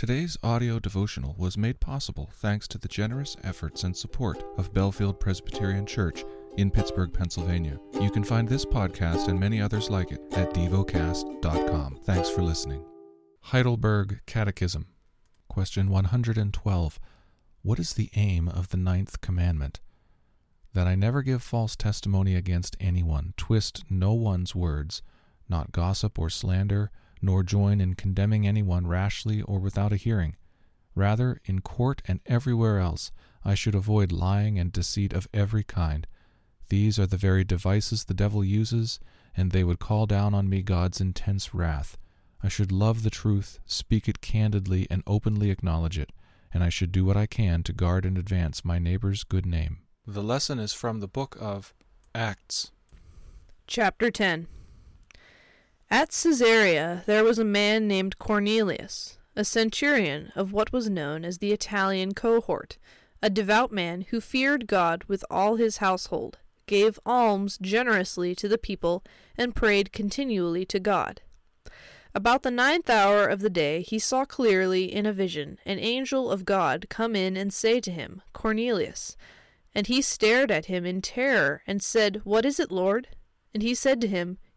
Today's audio devotional was made possible thanks to the generous efforts and support of Bellefield Presbyterian Church in Pittsburgh, Pennsylvania. You can find this podcast and many others like it at devocast.com. Thanks for listening. Heidelberg Catechism. Question 112. What is the aim of the ninth commandment? That I never give false testimony against anyone, twist no one's words, not gossip or slander, nor join in condemning anyone rashly or without a hearing. Rather, in court and everywhere else, I should avoid lying and deceit of every kind. These are the very devices the devil uses, and they would call down on me God's intense wrath. I should love the truth, speak it candidly, and openly acknowledge it, and I should do what I can to guard and advance my neighbor's good name. The lesson is from the book of Acts. Chapter 10 At Caesarea there was a man named Cornelius, a centurion of what was known as the Italian cohort, a devout man who feared God with all his household, gave alms generously to the people, and prayed continually to God. About the ninth hour of the day he saw clearly in a vision an angel of God come in and say to him, Cornelius. And he stared at him in terror, and said, What is it, Lord? And he said to him,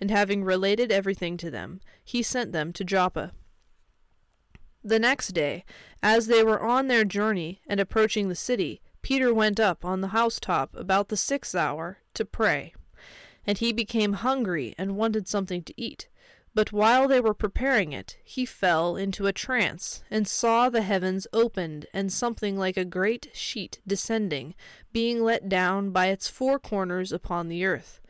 and having related everything to them, he sent them to Joppa. The next day, as they were on their journey and approaching the city, Peter went up on the housetop about the sixth hour to pray. And he became hungry and wanted something to eat. But while they were preparing it, he fell into a trance, and saw the heavens opened, and something like a great sheet descending, being let down by its four corners upon the earth.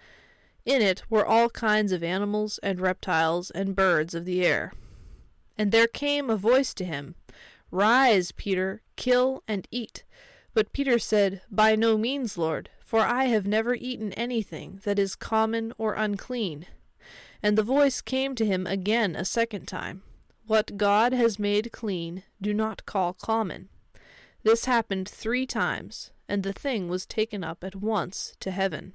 In it were all kinds of animals, and reptiles, and birds of the air. And there came a voice to him, Rise, Peter, kill and eat. But Peter said, By no means, Lord, for I have never eaten anything that is common or unclean. And the voice came to him again a second time What God has made clean, do not call common. This happened three times, and the thing was taken up at once to heaven.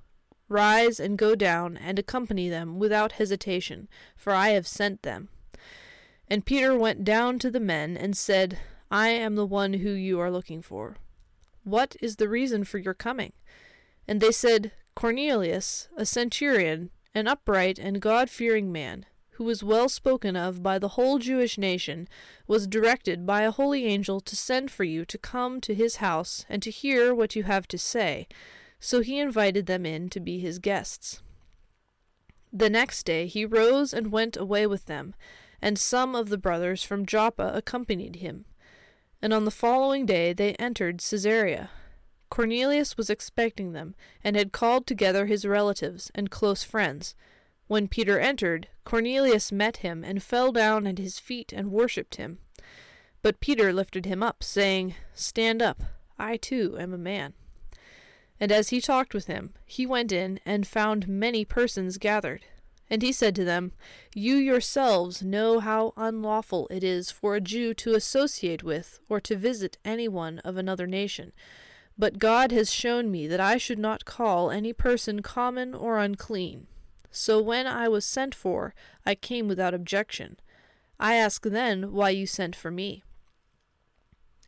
Rise and go down and accompany them without hesitation, for I have sent them. And Peter went down to the men and said, I am the one who you are looking for. What is the reason for your coming? And they said, Cornelius, a centurion, an upright and God fearing man, who was well spoken of by the whole Jewish nation, was directed by a holy angel to send for you to come to his house and to hear what you have to say. So he invited them in to be his guests. The next day he rose and went away with them, and some of the brothers from Joppa accompanied him. And on the following day they entered Caesarea. Cornelius was expecting them, and had called together his relatives and close friends. When Peter entered, Cornelius met him, and fell down at his feet and worshipped him. But Peter lifted him up, saying, Stand up, I too am a man. And as he talked with him, he went in and found many persons gathered. And he said to them, You yourselves know how unlawful it is for a Jew to associate with or to visit any one of another nation. But God has shown me that I should not call any person common or unclean. So when I was sent for, I came without objection. I ask then why you sent for me.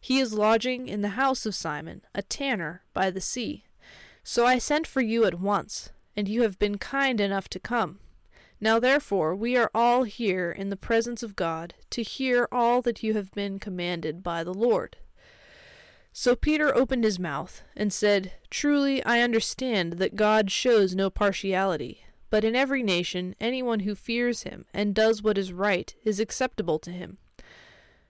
He is lodging in the house of Simon, a tanner, by the sea. So I sent for you at once, and you have been kind enough to come. Now therefore we are all here in the presence of God, to hear all that you have been commanded by the Lord. So Peter opened his mouth, and said, Truly I understand that God shows no partiality but in every nation, anyone who fears him and does what is right is acceptable to him.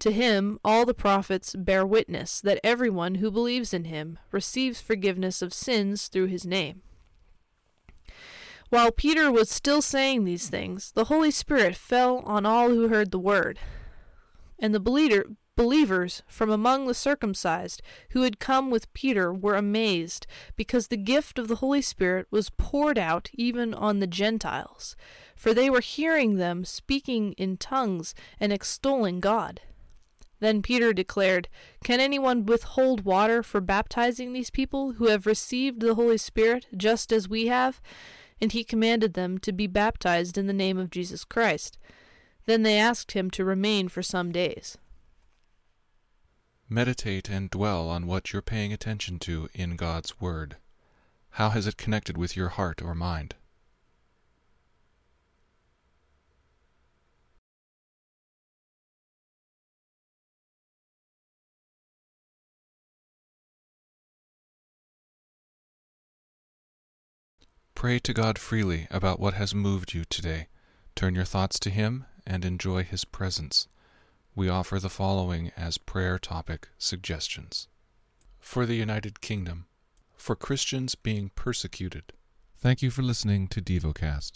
To him all the prophets bear witness that everyone who believes in him receives forgiveness of sins through his name. While Peter was still saying these things, the Holy Spirit fell on all who heard the word. And the believer, Believers from among the circumcised who had come with Peter were amazed, because the gift of the Holy Spirit was poured out even on the Gentiles, for they were hearing them speaking in tongues and extolling God. Then Peter declared, Can anyone withhold water for baptizing these people who have received the Holy Spirit just as we have? And he commanded them to be baptized in the name of Jesus Christ. Then they asked him to remain for some days. Meditate and dwell on what you're paying attention to in God's Word. How has it connected with your heart or mind? Pray to God freely about what has moved you today. Turn your thoughts to Him and enjoy His presence we offer the following as prayer topic suggestions For the United Kingdom, for Christians being persecuted. Thank you for listening to DevoCast.